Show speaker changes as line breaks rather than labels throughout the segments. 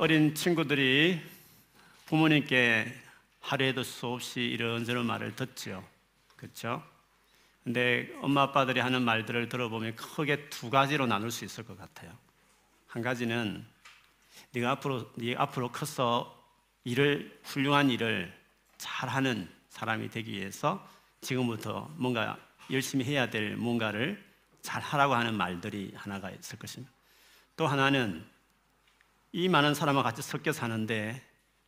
어린 친구들이 부모님께 하루에도 수없이 이런저런 말을 듣죠. 그렇죠? 근데 엄마 아빠들이 하는 말들을 들어보면 크게 두 가지로 나눌 수 있을 것 같아요. 한 가지는 네가 앞으로 네 앞으로 커서 일을 훌륭한 일을 잘하는 사람이 되기 위해서 지금부터 뭔가 열심히 해야 될 뭔가를 잘 하라고 하는 말들이 하나가 있을 것입니다. 또 하나는 이 많은 사람과 같이 섞여 사는데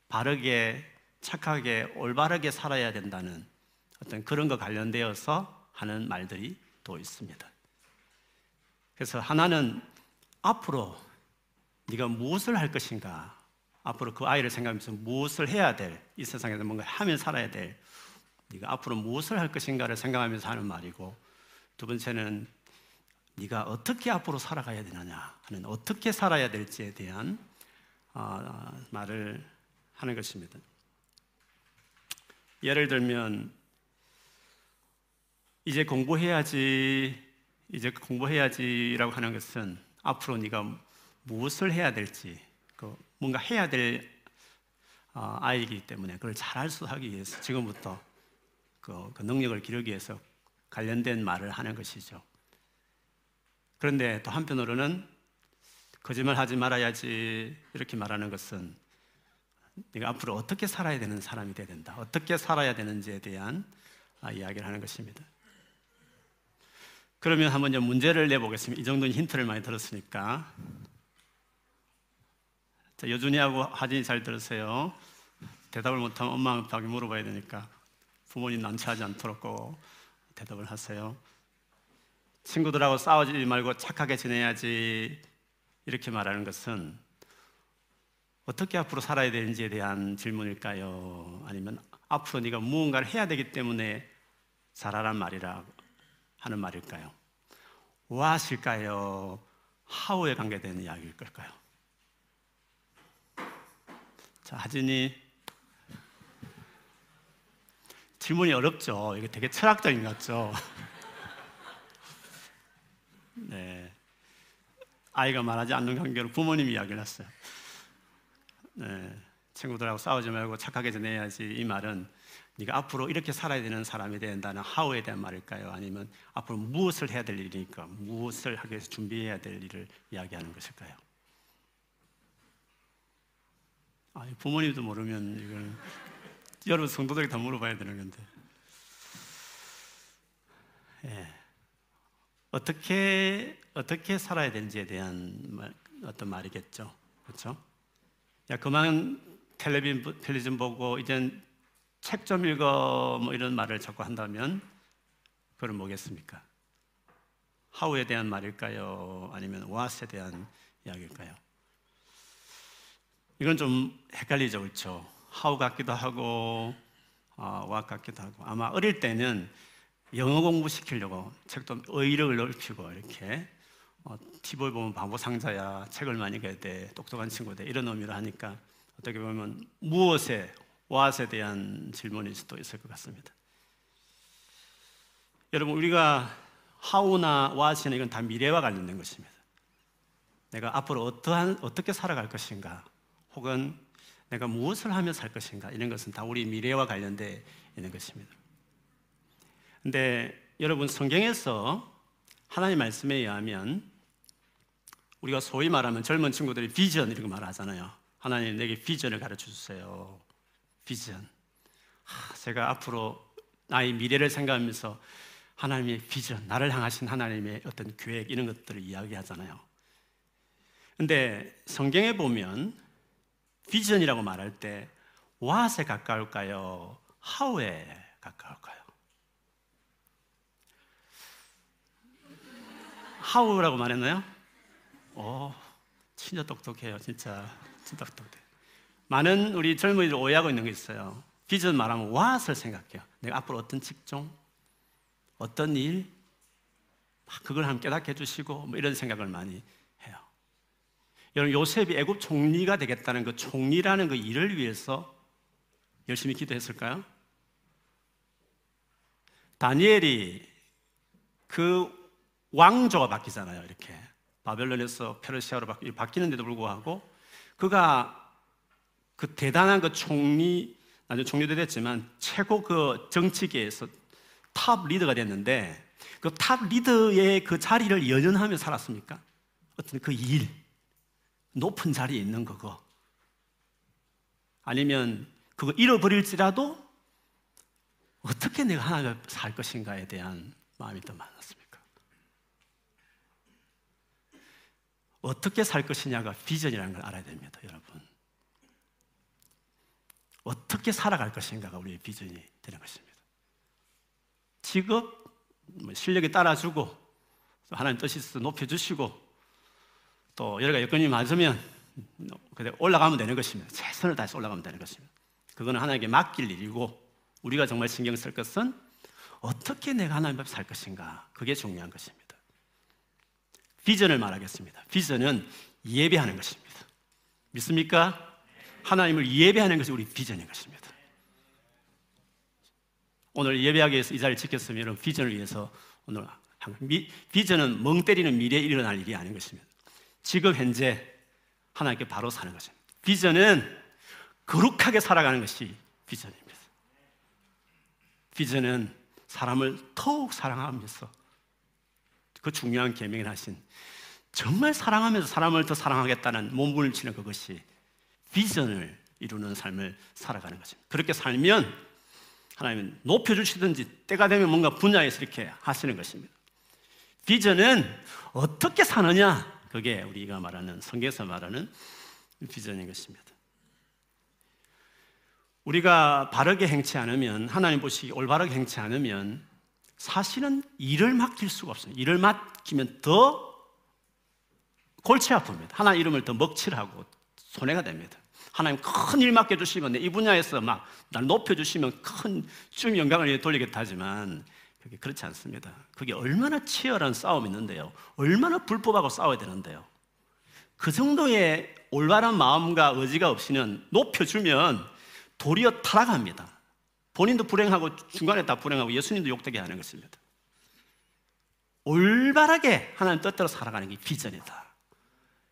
바르게 착하게 올바르게 살아야 된다는 어떤 그런 거 관련되어서 하는 말들이 또 있습니다. 그래서 하나는 앞으로 네가 무엇을 할 것인가? 앞으로 그 아이를 생각하면서 무엇을 해야 될, 이 세상에서 뭔가 하면 살아야 될, 네가 앞으로 무엇을 할 것인가를 생각하면서 하는 말이고, 두 번째는 네가 어떻게 앞으로 살아가야 되느냐 하는 어떻게 살아야 될지에 대한 어, 말을 하는 것입니다. 예를 들면 이제 공부해야지, 이제 공부해야지라고 하는 것은 앞으로 네가 무엇을 해야 될지, 그 뭔가 해야 될 어, 아이이기 때문에 그걸 잘할 수 하기 위해서 지금부터 그, 그 능력을 기르기 위해서 관련된 말을 하는 것이죠. 그런데 또 한편으로는 거짓말 하지 말아야지 이렇게 말하는 것은 네가 앞으로 어떻게 살아야 되는 사람이 되야 된다. 어떻게 살아야 되는지에 대한 아, 이야기를 하는 것입니다. 그러면 한번 문제를 내보겠습니다. 이 정도는 힌트를 많이 들었으니까. 자, 여준이하고 하진이 잘 들으세요. 대답을 못하면 엄마 아빠에게 물어봐야 되니까 부모님 난처하지 않도록 꼭 대답을 하세요. 친구들하고 싸우지 말고 착하게 지내야지 이렇게 말하는 것은 어떻게 앞으로 살아야 되는지에 대한 질문일까요? 아니면 앞으로 네가 무언가를 해야 되기 때문에 잘하란 말이라 하는 말일까요? what일까요? how에 관계되는 이야기일 걸까요? 자, 하진이 질문이 어렵죠. 이게 되게 철학적인 것 같죠. 네. 아이가 말하지 않는 관계로 부모님이 이야기를 했어요. 네. 친구들하고 싸우지 말고 착하게 지내야지 이 말은 네가 앞으로 이렇게 살아야 되는 사람이 된다는 하우에 대한 말일까요? 아니면 앞으로 무엇을 해야 될 일이니까 무엇을 하기 위해서 준비해야 될 일을 이야기하는 것일까요? 아, 부모님도 모르면 이건 여러분 성도들이 다 물어봐야 되는 건데. 예. 어떻게 어떻게 살아야 되는지에 대한 말, 어떤 말이겠죠, 그렇죠? 야 그만 텔레비전 보고 이젠 책 좀 읽어 뭐 이런 말을 자꾸 한다면 그건 뭐겠습니까? 하우에 대한 말일까요? 아니면 와스에 대한 이야기일까요? 이건 좀 헷갈리죠, 그렇죠? 하우 같기도 하고 어, 와 같기도 하고 아마 어릴 때는 영어 공부 시키려고 책도 의력을 넓히고 이렇게 어, TV에 보면 바보 상자야 책을 많이 읽어야 돼 똑똑한 친구들 이런 의미로 하니까 어떻게 보면 무엇에 what에 대한 질문일 수도 있을 것 같습니다. 여러분 우리가 how나 what이나 이건 다 미래와 관련된 것입니다. 내가 앞으로 어떠한 어떻게 살아갈 것인가 혹은 내가 무엇을 하며 살 것인가 이런 것은 다 우리 미래와 관련되어 있는 것입니다. 근데 여러분 성경에서 하나님 말씀에 의하면 우리가 소위 말하면 젊은 친구들이 비전 이렇게 말하잖아요. 하나님 내게 비전을 가르쳐 주세요. 비전. 아, 제가 앞으로 나의 미래를 생각하면서 하나님의 비전, 나를 향하신 하나님의 어떤 계획 이런 것들을 이야기하잖아요. 근데 성경에 보면 비전이라고 말할 때 what에 가까울까요? how에 가까울까요? How라고 말했나요? 오, 진짜 똑똑해요. 진짜 진짜 똑똑해. 많은 우리 젊은이들 오해하고 있는 게 있어요. 비전 말하면 what을 생각해요. 내가 앞으로 어떤 직종, 어떤 일, 그걸 함께 깨닫게 해주시고 뭐 이런 생각을 많이 해요. 여러분 요셉이 애굽 총리가 되겠다는 그 총리라는 그 일을 위해서 열심히 기도했을까요? 다니엘이 그 왕조가 바뀌잖아요. 이렇게 바벨론에서 페르시아로 바뀌는데도 불구하고 그가 그 대단한 그 총리 나중에 총리도 됐지만 최고 그 정치계에서 top leader가 됐는데 그 top leader의 그 자리를 연연하며 살았습니까? 어떤 그 일, 높은 자리에 있는 그거. 아니면 그거 잃어버릴지라도 어떻게 내가 하나님 살 것인가에 대한 마음이 더 많았습니까? 어떻게 살 것이냐가 비전이라는 걸 알아야 됩니다, 여러분. 어떻게 살아갈 것인가가 우리의 비전이 되는 것입니다. 직업, 뭐 실력에 따라주고, 하나님 뜻이 있어 높여주시고, 또 여러 가지 여건이 맞으면 올라가면 되는 것입니다. 최선을 다해서 올라가면 되는 것입니다. 그거는 하나님께 맡길 일이고, 우리가 정말 신경 쓸 것은 어떻게 내가 하나님 앞에 살 것인가. 그게 중요한 것입니다. 비전을 말하겠습니다. 비전은 예배하는 것입니다. 믿습니까? 하나님을 예배하는 것이 우리 비전인 것입니다. 오늘 예배하기 위해서 이 자리를 지켰으면 이런 비전을 위해서 오늘 미, 비전은 멍 때리는 미래에 일어날 일이 아닌 것입니다. 지금 현재 하나님께 바로 사는 것입니다. 비전은 거룩하게 살아가는 것이 비전입니다. 비전은 사람을 더욱 사랑하면서 그 중요한 계명을 하신 정말 사랑하면서 사람을 더 사랑하겠다는 몸부림을 치는 그것이 비전을 이루는 삶을 살아가는 것입니다. 그렇게 살면 하나님은 높여주시든지 때가 되면 뭔가 분야에서 이렇게 하시는 것입니다. 비전은 어떻게 사느냐? 그게 우리가 말하는 성경에서 말하는 비전인 것입니다. 우리가 바르게 행치 않으면 하나님 보시기 올바르게 행치 않으면 사실은 일을 맡길 수가 없어요. 일을 맡기면 더 골치 아픕니다. 하나님 이름을 더 먹칠하고 손해가 됩니다. 하나님 큰 일 맡겨주시면 이 분야에서 막 날 높여주시면 큰 쭉 영광을 돌리겠다 하지만 그게 그렇지 않습니다. 그게 얼마나 치열한 싸움이 있는데요. 얼마나 불법하고 싸워야 되는데요. 그 정도의 올바른 마음과 의지가 없이는 높여주면 도리어 타락합니다. 본인도 불행하고 중간에 다 불행하고 예수님도 욕되게 하는 것입니다. 올바르게 하나님 뜻대로 살아가는 게 비전이다.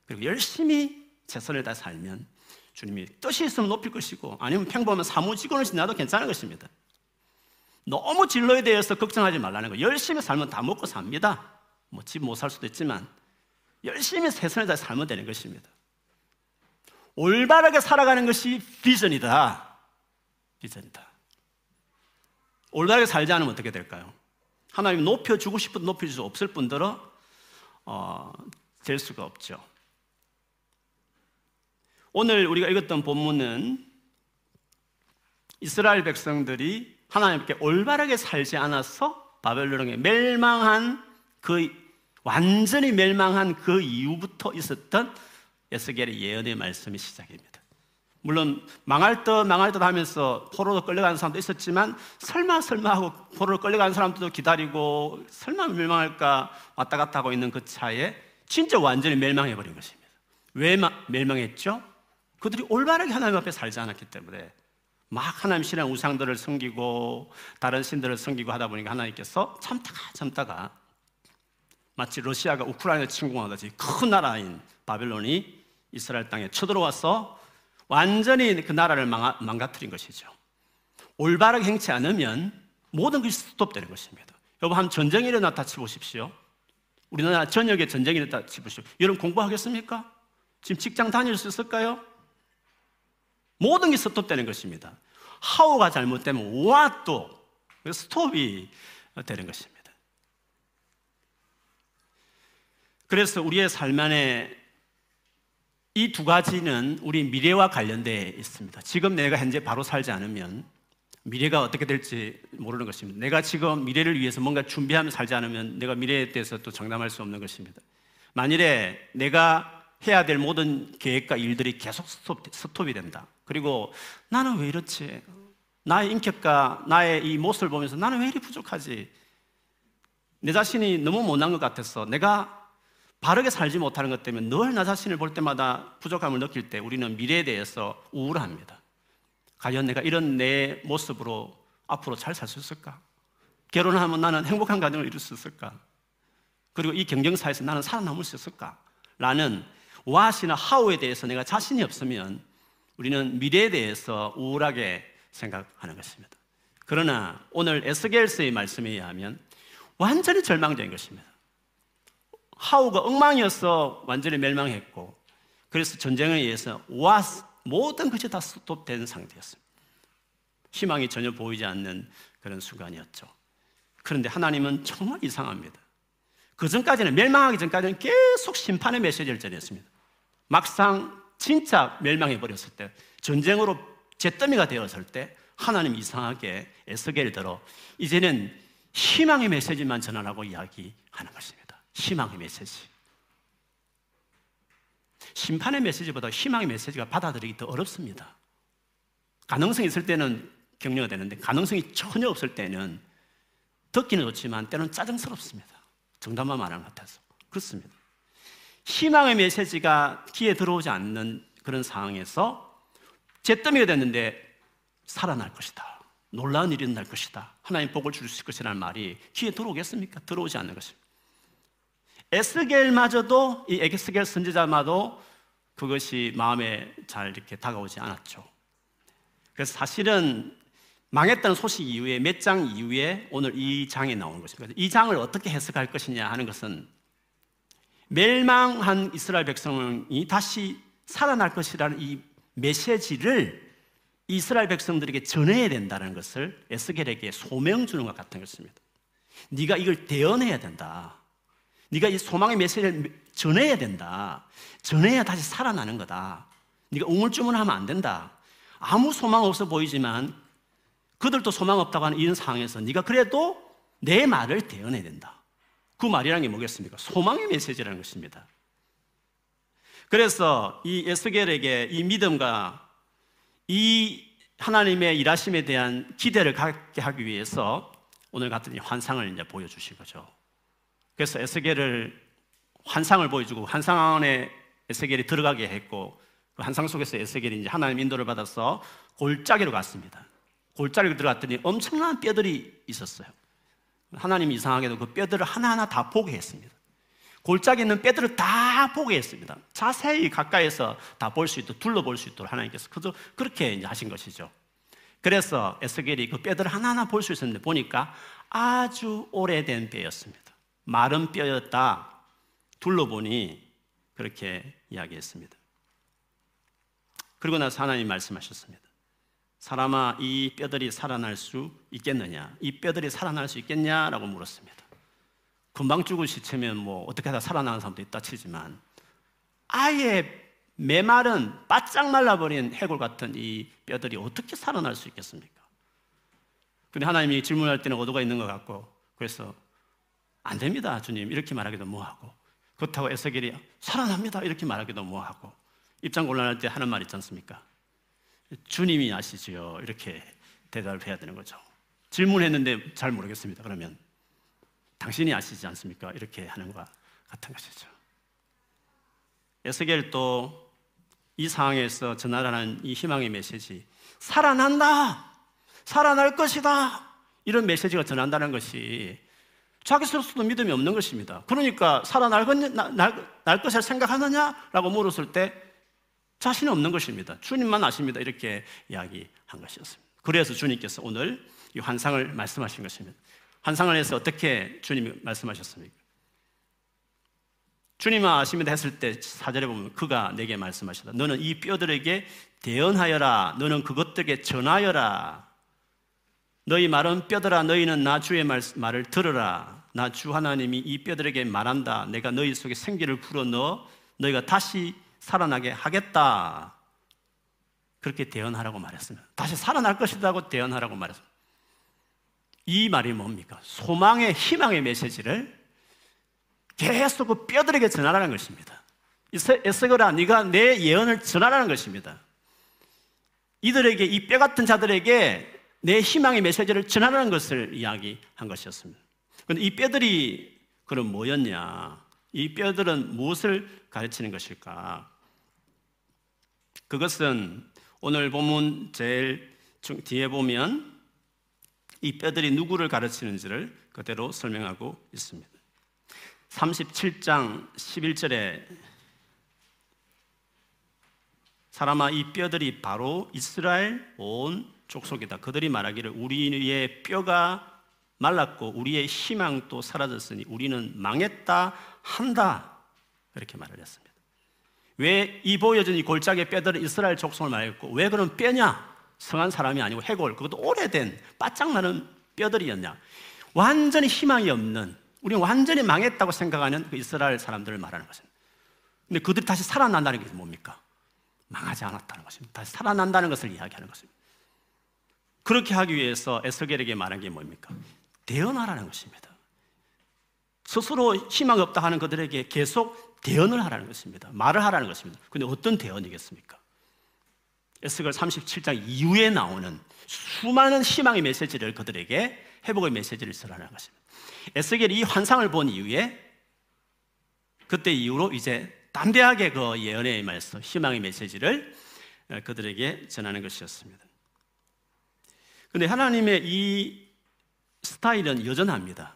그리고 열심히 최선을 다 살면 주님이 뜻이 있으면 높일 것이고 아니면 평범한 사무직원을 지나도 괜찮은 것입니다. 너무 진로에 대해서 걱정하지 말라는 거. 열심히 살면 다 먹고 삽니다. 뭐 집 못 살 수도 있지만 열심히 최선을 다 살면 되는 것입니다. 올바르게 살아가는 것이 비전이다. 비전이다. 올바르게 살지 않으면 어떻게 될까요? 하나님 높여주고 싶은 높여줄 수 없을 뿐더러 어, 될 수가 없죠. 오늘 우리가 읽었던 본문은 이스라엘 백성들이 하나님께 올바르게 살지 않아서 바벨론에 멸망한 그 완전히 멸망한 그 이후부터 있었던 에스겔의 예언의 말씀이 시작입니다. 물론 망할 듯 망할 듯 하면서 포로로 끌려가는 사람도 있었지만 설마 설마 하고 포로로 끌려가는 사람들도 기다리고 설마 멸망할까 왔다 갔다 하고 있는 그 차에 진짜 완전히 멸망해 버린 것입니다. 왜 멸망했죠? 그들이 올바르게 하나님 앞에 살지 않았기 때문에 막 하나님 신앙 우상들을 섬기고 다른 신들을 섬기고 하다 보니까 하나님께서 참다가 참다가 마치 러시아가 우크라이나 침공하듯이 큰 나라인 바벨론이 이스라엘 땅에 쳐들어와서 완전히 그 나라를 망가뜨린 것이죠. 올바르게 행치 않으면 모든 것이 스톱되는 것입니다. 여러분 한 전쟁이 일어났다 치보십시오. 우리나라 전역에 전쟁이 일어났다 치보십시오. 여러분 공부하겠습니까? 지금 직장 다닐 수 있을까요? 모든 게 스톱되는 것입니다. 하우가 잘못되면 와또 스톱이 되는 것입니다. 그래서 우리의 삶 안에 이 두 가지는 우리 미래와 관련되어 있습니다. 지금 내가 현재 바로 살지 않으면 미래가 어떻게 될지 모르는 것입니다. 내가 지금 미래를 위해서 뭔가 준비하며 살지 않으면 내가 미래에 대해서 또 장담할 수 없는 것입니다. 만일에 내가 해야 될 모든 계획과 일들이 계속 스톱, 스톱이 된다. 그리고 나는 왜 이렇지? 나의 인격과 나의 이 모습을 보면서 나는 왜 이리 부족하지? 내 자신이 너무 못난 것 같아서 내가 바르게 살지 못하는 것 때문에 늘 나 자신을 볼 때마다 부족함을 느낄 때 우리는 미래에 대해서 우울합니다. 과연 내가 이런 내 모습으로 앞으로 잘 살 수 있을까? 결혼하면 나는 행복한 가정을 이룰 수 있을까? 그리고 이 경쟁사에서 나는 살아남을 수 있을까? 라는 와시나 하우에 대해서 내가 자신이 없으면 우리는 미래에 대해서 우울하게 생각하는 것입니다. 그러나 오늘 에스겔서의 말씀에 의하면 완전히 절망적인 것입니다. 하우가 엉망이어서 완전히 멸망했고 그래서 전쟁에 의해서 와 모든 것이 다 스톱된 상태였습니다. 희망이 전혀 보이지 않는 그런 순간이었죠. 그런데 하나님은 정말 이상합니다. 그 전까지는 멸망하기 전까지는 계속 심판의 메시지를 전했습니다. 막상 진짜 멸망해 버렸을 때 전쟁으로 잿더미가 되었을 때 하나님 이상하게 에스겔 들어 이제는 희망의 메시지만 전하라고 이야기하는 것입니다. 희망의 메시지. 심판의 메시지보다 희망의 메시지가 받아들이기 더 어렵습니다. 가능성이 있을 때는 격려가 되는데 가능성이 전혀 없을 때는 듣기는 좋지만 때는 짜증스럽습니다. 정답만 말하는 것 같아서. 그렇습니다. 희망의 메시지가 귀에 들어오지 않는 그런 상황에서 잿더미가 됐는데 살아날 것이다. 놀라운 일이 날 것이다. 하나님 복을 줄수 것이라는 말이 귀에 들어오겠습니까? 들어오지 않는 것입니다. 에스겔마저도 이 에스겔 선지자마도 그것이 마음에 잘 이렇게 다가오지 않았죠. 그래서 사실은 망했다는 소식 이후에 몇 장 이후에 오늘 이 장에 나오는 것입니다. 이 장을 어떻게 해석할 것이냐 하는 것은 멸망한 이스라엘 백성이 다시 살아날 것이라는 이 메시지를 이스라엘 백성들에게 전해야 된다는 것을 에스겔에게 소명 주는 것 같은 것입니다. 네가 이걸 대언해야 된다. 네가 이 소망의 메시지를 전해야 된다. 전해야 다시 살아나는 거다. 네가 우물쭈물하면 안 된다. 아무 소망 없어 보이지만 그들도 소망 없다고 하는 이런 상황에서 네가 그래도 내 말을 대언해야 된다. 그 말이라는 게 뭐겠습니까? 소망의 메시지라는 것입니다. 그래서 이 에스겔에게 이 믿음과 이 하나님의 일하심에 대한 기대를 갖게 하기 위해서 오늘 같은 환상을 이제 보여주신 거죠. 그래서 에스겔을 환상을 보여주고 환상 안에 에스겔이 들어가게 했고 그 환상 속에서 에스겔이 이제 하나님 인도를 받아서 골짜기로 갔습니다. 골짜기로 들어갔더니 엄청난 뼈들이 있었어요. 하나님이 이상하게도 그 뼈들을 하나하나 다 포기했습니다. 골짜기 있는 뼈들을 다 포기했습니다. 자세히 가까이서 다 볼 수 있도록 둘러볼 수 있도록 하나님께서 그저 그렇게 이제 하신 것이죠. 그래서 에스겔이 그 뼈들을 하나하나 볼 수 있었는데 보니까 아주 오래된 뼈였습니다. 마른 뼈였다. 둘러보니 그렇게 이야기했습니다. 그리고 나서 하나님 말씀하셨습니다. 사람아, 이 뼈들이 살아날 수 있겠느냐? 이 뼈들이 살아날 수 있겠냐 라고 물었습니다. 금방 죽을 시체면 뭐 어떻게 하다 살아나는 사람도 있다 치지만 아예 메마른 바짝 말라버린 해골 같은 이 뼈들이 어떻게 살아날 수 있겠습니까? 근데 하나님이 질문할 때는 어도가 있는 것 같고 그래서 안 됩니다, 주님. 이렇게 말하기도 뭐하고 그렇다고 에스겔이 살아납니다. 이렇게 말하기도 뭐하고 입장 곤란할 때 하는 말 있지 않습니까? 주님이 아시지요. 이렇게 대답을 해야 되는 거죠. 질문했는데 잘 모르겠습니다. 그러면 당신이 아시지 않습니까? 이렇게 하는 것 같은 것이죠. 에스겔도 이 상황에서 전하라는 이 희망의 메시지, 살아난다! 살아날 것이다! 이런 메시지가 전한다는 것이 자기 스스로도 믿음이 없는 것입니다. 그러니까 살아날 것, 날, 날 것을 생각하느냐? 라고 물었을 때 자신이 없는 것입니다. 주님만 아십니다. 이렇게 이야기한 것이었습니다. 그래서 주님께서 오늘 이 환상을 말씀하신 것입니다. 환상을 해서 어떻게 주님이 말씀하셨습니까? 주님은 아십니다 했을 때 사절에 보면 그가 내게 말씀하시다. 너는 이 뼈들에게 대언하여라. 너는 그것들에게 전하여라. 너희 말은 뼈들아 너희는 나 주의 말, 말을 들으라. 나 주 하나님이 이 뼈들에게 말한다. 내가 너희 속에 생기를 불어넣어 너희가 다시 살아나게 하겠다. 그렇게 대언하라고 말했습니다. 다시 살아날 것이라고 대언하라고 말했습니다. 이 말이 뭡니까? 소망의 희망의 메시지를 계속 그 뼈들에게 전하라는 것입니다. 에스거라, 네가 내 예언을 전하라는 것입니다. 이들에게 이 뼈 같은 자들에게 내 희망의 메시지를 전하라는 것을 이야기한 것이었습니다. 그런데 이 뼈들이 그럼 뭐였냐? 이 뼈들은 무엇을 가르치는 것일까? 그것은 오늘 본문 제일 뒤에 보면 이 뼈들이 누구를 가르치는지를 그대로 설명하고 있습니다. 37장 11절에 사람아 이 뼈들이 바로 이스라엘 온 족속이다. 그들이 말하기를 우리의 뼈가 말랐고 우리의 희망도 사라졌으니 우리는 망했다 한다. 이렇게 말을 했습니다. 왜 이 보여진 이 골짜기의 뼈들은 이스라엘 족속을 말했고 왜 그런 뼈냐? 성한 사람이 아니고 해골 그것도 오래된 바짝 나는 뼈들이었냐? 완전히 희망이 없는 우리는 완전히 망했다고 생각하는 그 이스라엘 사람들을 말하는 것입니다. 근데 그들이 다시 살아난다는 게 뭡니까? 망하지 않았다는 것입니다. 다시 살아난다는 것을 이야기하는 것입니다. 그렇게 하기 위해서 에스겔에게 말한 게 뭡니까? 대언하라는 것입니다. 스스로 희망이 없다 하는 그들에게 계속 대언을 하라는 것입니다. 말을 하라는 것입니다. 근데 어떤 대언이겠습니까? 에스겔 37장 이후에 나오는 수많은 희망의 메시지를 그들에게 회복의 메시지를 쓰라는 것입니다. 에스겔이 이 환상을 본 이후에 그때 이후로 이제 담대하게 그 예언의 말씀, 희망의 메시지를 그들에게 전하는 것이었습니다. 근데 하나님의 이 스타일은 여전합니다.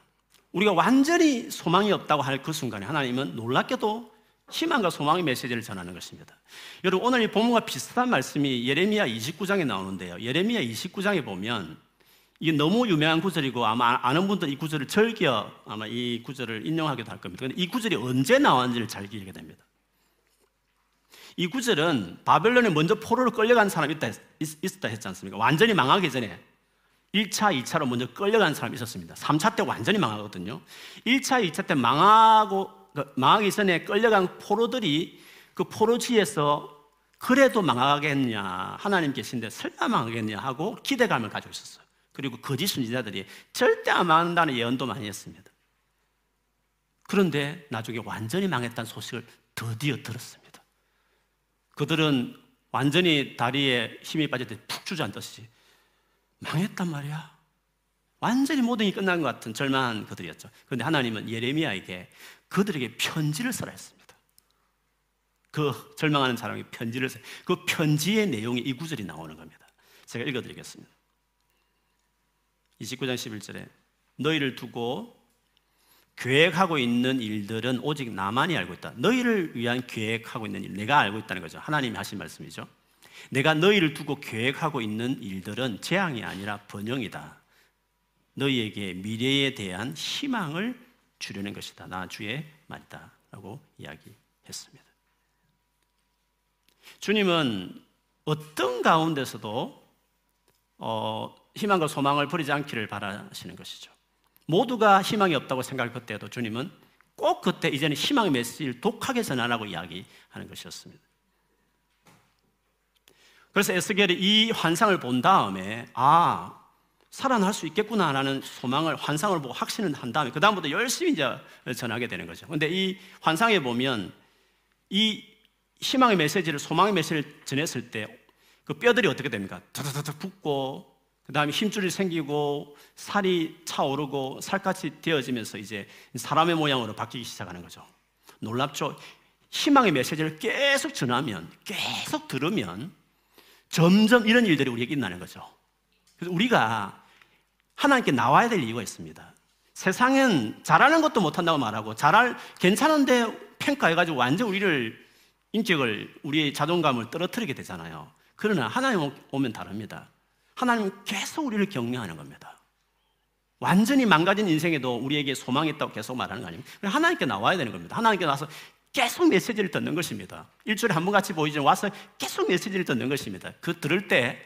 우리가 완전히 소망이 없다고 할 그 순간에 하나님은 놀랍게도 희망과 소망의 메시지를 전하는 것입니다. 여러분 오늘 이 본문과 비슷한 말씀이 예레미야 29장에 나오는데요. 예레미야 29장에 보면 이게 너무 유명한 구절이고 아마 아는 분들 이 구절을 즐겨 아마 이 구절을 인용하기도 할 겁니다. 근데 이 구절이 언제 나왔는지를 잘 기억하게 됩니다. 이 구절은 바벨론에 먼저 포로로 끌려간 사람이 있다, 있, 다 했지 않습니까? 완전히 망하기 전에 1차, 2차로 먼저 끌려간 사람이 있었습니다. 3차 때 완전히 망하거든요. 1차, 2차 때 망하고, 그 망하기 전에 끌려간 포로들이 그 포로지에서 그래도 망하겠냐, 하나님 계신데 설마 망하겠냐 하고 기대감을 가지고 있었어요. 그리고 거짓 순지자들이 절대 안 망한다는 예언도 많이 했습니다. 그런데 나중에 완전히 망했다는 소식을 드디어 들었습니다. 그들은 완전히 다리에 힘이 빠질 때 푹 주저앉듯이 망했단 말이야. 완전히 모든 게 끝난 것 같은 절망한 그들이었죠. 그런데 하나님은 예레미야에게 그들에게 편지를 써라 했습니다. 그 절망하는 사람에게 편지를 써. 그 편지의 내용이 이 구절이 나오는 겁니다. 제가 읽어드리겠습니다. 29장 11절에 너희를 두고 계획하고 있는 일들은 오직 나만이 알고 있다. 너희를 위한 계획하고 있는 일, 내가 알고 있다는 거죠. 하나님이 하신 말씀이죠. 내가 너희를 두고 계획하고 있는 일들은 재앙이 아니라 번영이다. 너희에게 미래에 대한 희망을 주려는 것이다. 나 주의 말이다. 라고 이야기했습니다. 주님은 어떤 가운데서도 어, 희망과 소망을 버리지 않기를 바라시는 것이죠. 모두가 희망이 없다고 생각할 그때도 주님은 꼭 그때 이제는 희망의 메시지를 독하게 전하라고 이야기하는 것이었습니다. 그래서 에스겔이 이 환상을 본 다음에 아 살아날 수 있겠구나라는 소망을 환상을 보고 확신을 한 다음에 그 다음부터 열심히 이제 전하게 되는 거죠. 근데 이 환상에 보면 이 희망의 메시지를 소망의 메시지를 전했을 때 그 뼈들이 어떻게 됩니까? 드드드 붓고 그 다음에 힘줄이 생기고 살이 차오르고 살같이 되어지면서 이제 사람의 모양으로 바뀌기 시작하는 거죠. 놀랍죠? 희망의 메시지를 계속 전하면, 계속 들으면 점점 이런 일들이 우리에게 일어나는 거죠. 그래서 우리가 하나님께 나와야 될 이유가 있습니다. 세상은 잘하는 것도 못한다고 말하고 잘할, 괜찮은데 평가해가지고 완전 우리를 인격을, 우리의 자존감을 떨어뜨리게 되잖아요. 그러나 하나님 오면 다릅니다. 하나님은 계속 우리를 격려하는 겁니다. 완전히 망가진 인생에도 우리에게 소망이 있다고 계속 말하는 거 아닙니까? 하나님께 나와야 되는 겁니다. 하나님께 나와서 계속 메시지를 듣는 것입니다. 일주일에 한 번 같이 보이지 와서 계속 메시지를 듣는 것입니다. 그 들을 때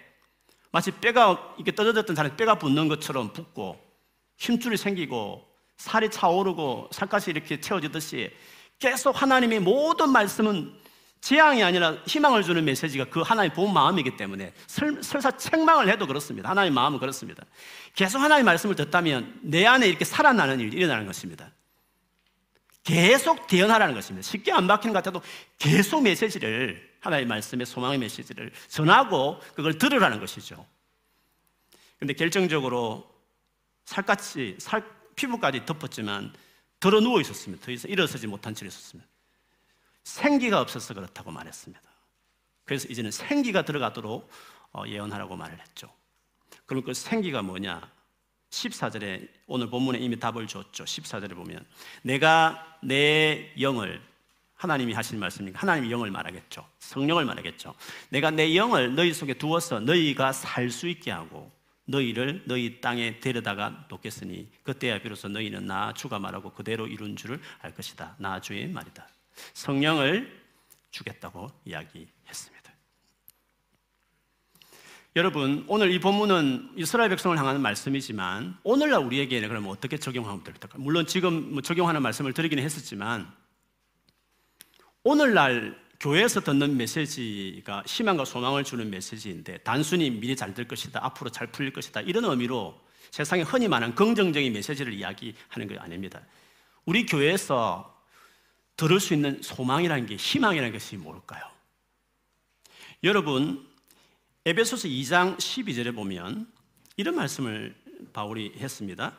마치 뼈가 이렇게 떨어졌던 사람이 뼈가 붙는 것처럼 붙고 힘줄이 생기고 살이 차오르고 살갗이 이렇게 채워지듯이 계속 하나님의 모든 말씀은 재앙이 아니라 희망을 주는 메시지가 그 하나님 본 마음이기 때문에 설, 설사 책망을 해도 그렇습니다. 하나님 마음은 그렇습니다. 계속 하나님 말씀을 듣다면 내 안에 이렇게 살아나는 일이 일어나는 것입니다. 계속 대언하라는 것입니다. 쉽게 안 박히는 것 같아도 계속 메시지를 하나님 말씀의 소망의 메시지를 전하고 그걸 들으라는 것이죠. 근데 결정적으로 살같이 살 피부까지 덮었지만 들어 누워 있었습니다. 더 이상 일어서지 못한 채로 있었습니다. 생기가 없어서 그렇다고 말했습니다. 그래서 이제는 생기가 들어가도록 어, 예언하라고 말을 했죠. 그럼 그 생기가 뭐냐? 14절에 오늘 본문에 이미 답을 줬죠. 14절에 보면 내가 내 영을 하나님이 하신 말씀이니까 하나님이 영을 말하겠죠. 성령을 말하겠죠. 내가 내 영을 너희 속에 두어서 너희가 살 수 있게 하고 너희를 너희 땅에 데려다가 놓겠으니 그때야 비로소 너희는 나 주가 말하고 그대로 이룬 줄을 알 것이다. 나 주의 말이다. 성령을 주겠다고 이야기했습니다. 여러분, 오늘 이 본문은 이스라엘 백성을 향하는 말씀이지만 오늘날 우리에게는 그러면 어떻게 적용하면 될까? 물론 지금 뭐 적용하는 말씀을 드리기는 했었지만 오늘날 교회에서 듣는 메시지가 희망과 소망을 주는 메시지인데 단순히 미래 잘될 것이다, 앞으로 잘 풀릴 것이다 이런 의미로 세상에 흔히 말하는 긍정적인 메시지를 이야기하는 게 아닙니다. 우리 교회에서 들을 수 있는 소망이라는 게 희망이라는 것이 뭘까요? 여러분 에베소서 2장 12절에 보면 이런 말씀을 바울이 했습니다.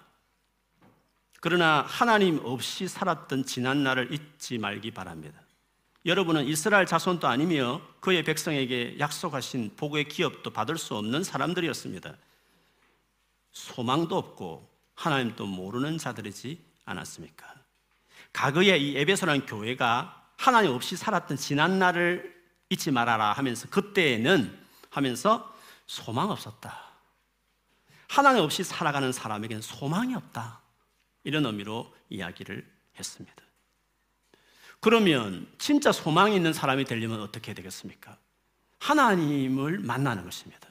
그러나 하나님 없이 살았던 지난 날을 잊지 말기 바랍니다. 여러분은 이스라엘 자손도 아니며 그의 백성에게 약속하신 복의 기업도 받을 수 없는 사람들이었습니다. 소망도 없고 하나님도 모르는 자들이지 않았습니까? 과거에 이 에베소라는 교회가 하나님 없이 살았던 지난 날을 잊지 말아라 하면서 그때에는 하면서 소망 없었다. 하나님 없이 살아가는 사람에게는 소망이 없다. 이런 의미로 이야기를 했습니다. 그러면 진짜 소망이 있는 사람이 되려면 어떻게 되겠습니까? 하나님을 만나는 것입니다.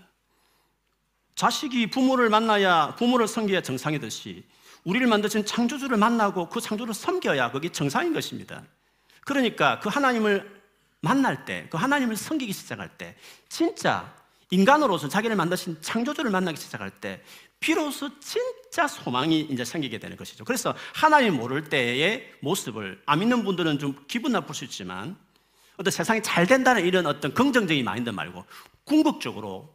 자식이 부모를 만나야 부모를 섬겨야 정상이듯이 우리를 만드신 창조주를 만나고 그 창조를 섬겨야 그게 정상인 것입니다. 그러니까 그 하나님을 만날 때, 그 하나님을 섬기기 시작할 때, 진짜 인간으로서 자기를 만드신 창조주를 만나기 시작할 때, 비로소 진짜 소망이 이제 생기게 되는 것이죠. 그래서 하나님 모를 때의 모습을 안 믿는 분들은 좀 기분 나쁠 수 있지만 어떤 세상이 잘 된다는 이런 어떤 긍정적인 마인드 말고 궁극적으로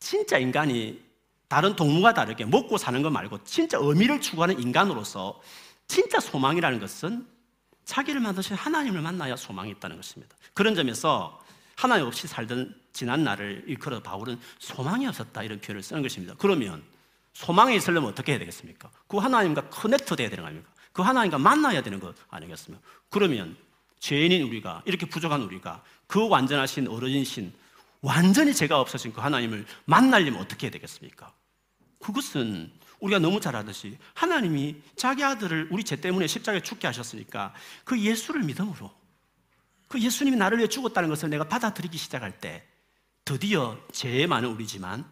진짜 인간이 다른 동물과 다르게 먹고 사는 것 말고 진짜 의미를 추구하는 인간으로서 진짜 소망이라는 것은 자기를 만드신 하나님을 만나야 소망이 있다는 것입니다. 그런 점에서 하나님 없이 살던 지난 날을 일컬어 바울은 소망이 없었다 이런 표현을 쓰는 것입니다. 그러면 소망이 있으려면 어떻게 해야 되겠습니까? 그 하나님과 커넥트 돼야 되는 거 아닙니까? 그 하나님과 만나야 되는 것 아니겠습니까? 그러면 죄인인 우리가 이렇게 부족한 우리가 그 완전하신 어른이신 완전히 죄가 없어진 그 하나님을 만나려면 어떻게 해야 되겠습니까? 그것은 우리가 너무 잘 알듯이 하나님이 자기 아들을 우리 죄 때문에 십자가에 죽게 하셨으니까 그 예수를 믿음으로 그 예수님이 나를 위해 죽었다는 것을 내가 받아들이기 시작할 때 드디어 죄 많은 우리지만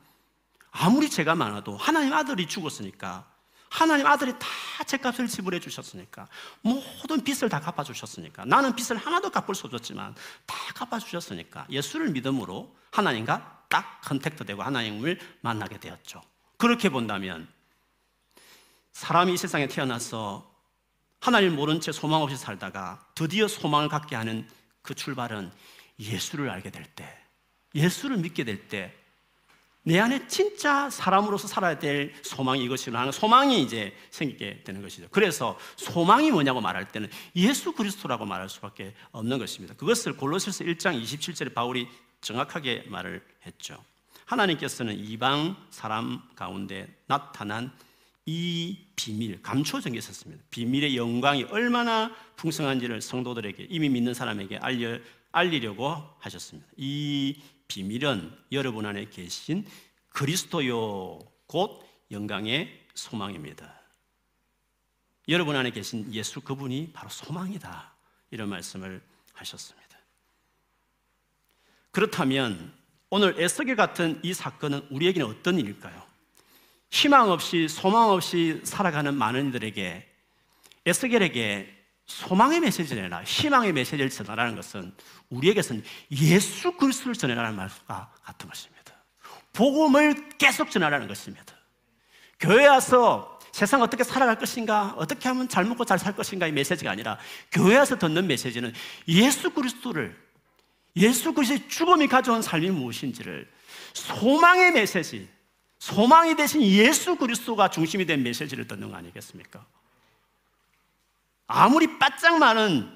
아무리 죄가 많아도 하나님 아들이 죽었으니까 하나님 아들이 다 죄값을 지불해 주셨으니까 모든 빚을 다 갚아 주셨으니까 나는 빚을 하나도 갚을 수 없었지만 다 갚아 주셨으니까 예수를 믿음으로 하나님과 딱 contact 되고 하나님을 만나게 되었죠. 그렇게 본다면 사람이 이 세상에 태어나서 하나님 모른 채 소망 없이 살다가 드디어 소망을 갖게 하는 그 출발은 예수를 알게 될 때, 예수를 믿게 될 때 내 안에 진짜 사람으로서 살아야 될 소망이 이것이로 하는 소망이 이제 생기게 되는 것이죠. 그래서 소망이 뭐냐고 말할 때는 예수 그리스도라고 말할 수밖에 없는 것입니다. 그것을 골로새서 1장 27절에 바울이 정확하게 말을 했죠. 하나님께서는 이방 사람 가운데 나타난 이 비밀, 게 있었습니다. 비밀의 영광이 얼마나 풍성한지를 성도들에게 이미 믿는 사람에게 알려 알리려고 하셨습니다. 이 비밀은 여러분 안에 계신 그리스도요 곧 영광의 소망입니다. 여러분 안에 계신 예수 그분이 바로 소망이다. 이런 말씀을 하셨습니다. 그렇다면 오늘 에스겔 같은 이 사건은 우리에게는 어떤 일일까요? 희망 없이 소망 없이 살아가는 많은 이들에게 에스겔에게 소망의 메시지를 전해라, 희망의 메시지를 전하라는 것은 우리에게서는 예수 그리스도를 전해라는 말과 같은 것입니다. 복음을 계속 전하라는 것입니다. 교회 와서 세상 어떻게 살아갈 것인가, 어떻게 하면 잘 먹고 잘 살 것인가 이 메시지가 아니라 교회 와서 듣는 메시지는 예수 그리스도를 예수 그리스도의 죽음이 가져온 삶이 무엇인지를 소망의 메시지, 소망이 되신 예수 그리스도가 중심이 된 메시지를 듣는 거 아니겠습니까? 아무리 바짝 많은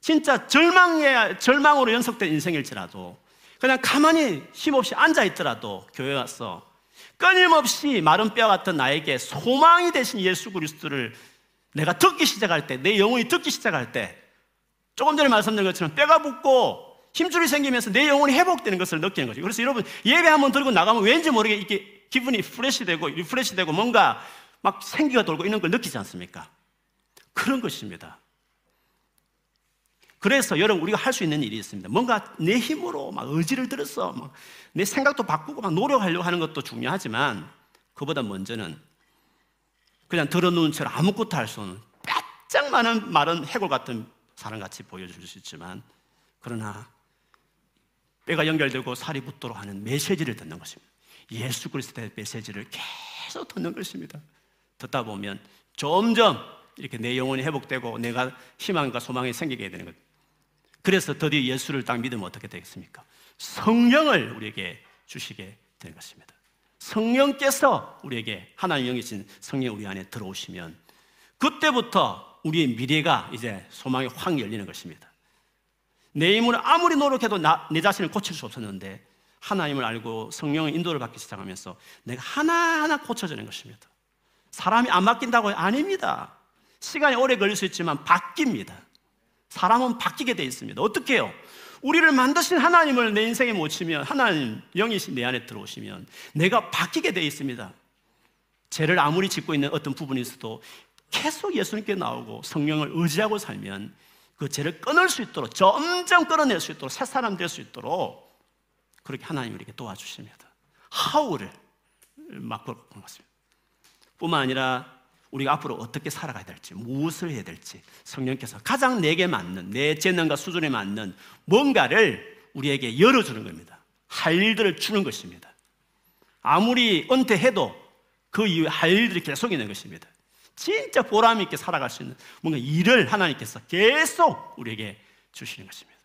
진짜 절망에, 절망으로 연속된 인생일지라도 그냥 가만히 힘없이 앉아 있더라도 교회 와서 끊임없이 마른 뼈 같은 나에게 소망이 되신 예수 그리스도를 내가 듣기 시작할 때, 내 영혼이 듣기 시작할 때, 조금 전에 말씀드린 것처럼 뼈가 붙고 힘줄이 생기면서 내 영혼이 회복되는 것을 느끼는 거죠. 그래서 여러분 예배 한번 드리고 나가면 왠지 모르게 이렇게 기분이 fresh 되고 refresh 되고 뭔가 막 생기가 돌고 이런 걸 느끼지 않습니까? 그런 것입니다. 그래서 여러분 우리가 할 수 있는 일이 있습니다. 뭔가 내 힘으로 막 의지를 들어서 막 내 생각도 바꾸고 막 노력하려고 하는 것도 중요하지만 그보다 먼저는 그냥 들어놓은 채로 아무것도 할 수 없는 많은 마른 해골 같은 사람 같이 보여줄 수 있지만 그러나 뼈가 연결되고 살이 붙도록 하는 메시지를 듣는 것입니다. 예수 그리스도의 메시지를 계속 듣는 것입니다. 듣다 보면 점점 이렇게 내 영혼이 회복되고 내가 희망과 소망이 생기게 되는 것. 그래서 드디어 예수를 딱 믿으면 어떻게 되겠습니까? 성령을 우리에게 주시게 되는 것입니다. 성령께서 우리에게 하나님 영이신 성령 우리 안에 들어오시면 그때부터 우리의 미래가 이제 소망이 확 열리는 것입니다. 내 힘으로 아무리 노력해도 나, 내 자신을 고칠 수 없었는데 하나님을 알고 성령의 인도를 받기 시작하면서 내가 하나하나 고쳐지는 것입니다. 사람이 안 바뀐다고 아닙니다. 시간이 오래 걸릴 수 있지만 바뀝니다. 사람은 바뀌게 돼 있습니다. 어떻게 해요? 우리를 만드신 하나님을 내 인생에 모치면 하나님 영이신 내 안에 들어오시면 내가 바뀌게 돼 있습니다. 죄를 아무리 짓고 있는 어떤 부분이 있어도 계속 예수님께 나오고 성령을 의지하고 살면 그 죄를 끊을 수 있도록 점점 끌어낼 수 있도록 새 사람 될 수 있도록 그렇게 하나님이 이렇게 도와주십니다. 하우를 막고 것입니다. 뿐만 아니라 우리가 앞으로 어떻게 살아가야 될지, 무엇을 해야 될지 성령께서 가장 내게 맞는 내 재능과 수준에 맞는 뭔가를 우리에게 열어주는 겁니다. 할 일들을 주는 것입니다. 아무리 은퇴해도 그 이후에 할 일들이 계속 있는 것입니다. 진짜 보람 있게 살아갈 수 있는 뭔가 일을 하나님께서 계속 우리에게 주시는 것입니다.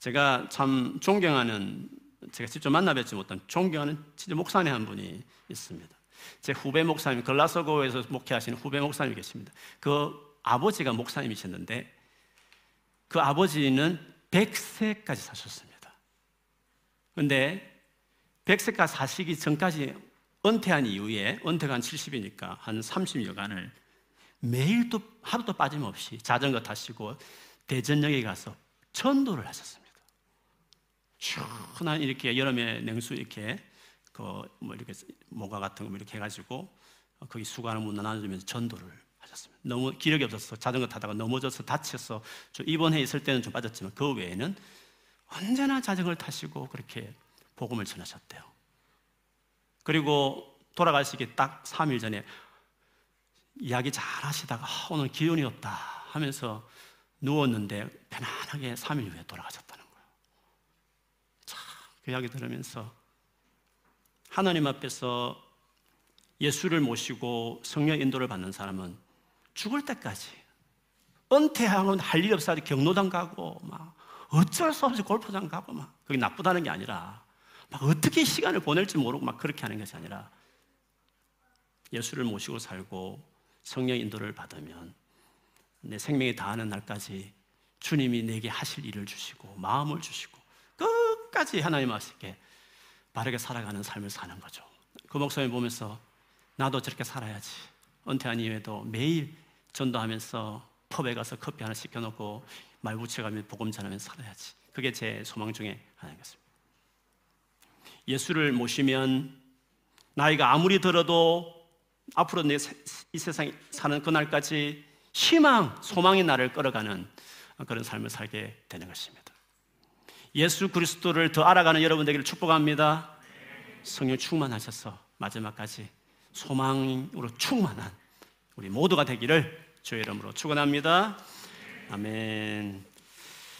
제가 참 존경하는 제가 직접 만나 뵙지 못한 존경하는 진짜 목사님 한 분이 있습니다. 제 후배 목사님 글라스고에서 목회하시는 후배 목사님이 계십니다. 그 아버지가 목사님이셨는데 그 아버지는 100세까지 사셨습니다. 근데 100세까지 사시기 전까지 은퇴한 이후에 은퇴가 한 70이니까 한 30여간을 매일도 하루도 빠짐없이 자전거 타시고 대전역에 가서 전도를 하셨습니다. 시원한 이렇게 여름에 냉수 이렇게 그뭐 이렇게 모가 같은 거 이렇게 해가지고 거기 수관을 문 나눠주면서 전도를 하셨습니다. 너무 기력이 없어서 자전거 타다가 넘어져서 다쳐서 입원해 있을 때는 좀 빠졌지만 그 외에는 언제나 자전거를 타시고 그렇게 복음을 전하셨대요. 그리고 돌아가시기 딱 3일 전에 이야기 잘 하시다가 아, 오늘 기운이 없다 하면서 누웠는데 편안하게 3일 후에 돌아가셨다는 거예요. 참, 그 이야기 들으면서 하나님 앞에서 예수를 모시고 성령 인도를 받는 사람은 죽을 때까지 은퇴하고 할일 없어서 경로당 가고 막 어쩔 수 없이 골프장 가고 막 그게 나쁘다는 게 아니라 막 어떻게 시간을 보낼지 모르고 막 그렇게 하는 것이 아니라 예수를 모시고 살고 성령 인도를 받으면 내 생명이 다하는 날까지 주님이 내게 하실 일을 주시고 마음을 주시고 끝까지 하나님 앞에 바르게 살아가는 삶을 사는 거죠. 그 목사님 보면서 나도 저렇게 살아야지. 은퇴한 이후에도 매일 전도하면서 펍에 가서 커피 하나 시켜놓고 말 붙여가며 복음 전하면서 살아야지. 그게 제 소망 중에 하나였습니다. 예수를 모시면 나이가 아무리 들어도 앞으로 내 이 세상에 사는 그날까지 희망, 소망의 날을 끌어가는 그런 삶을 살게 되는 것입니다. 예수 그리스도를 더 알아가는 여러분 되기를 축복합니다. 성령 충만하셔서 마지막까지 소망으로 충만한 우리 모두가 되기를 주의 이름으로 축원합니다. 아멘.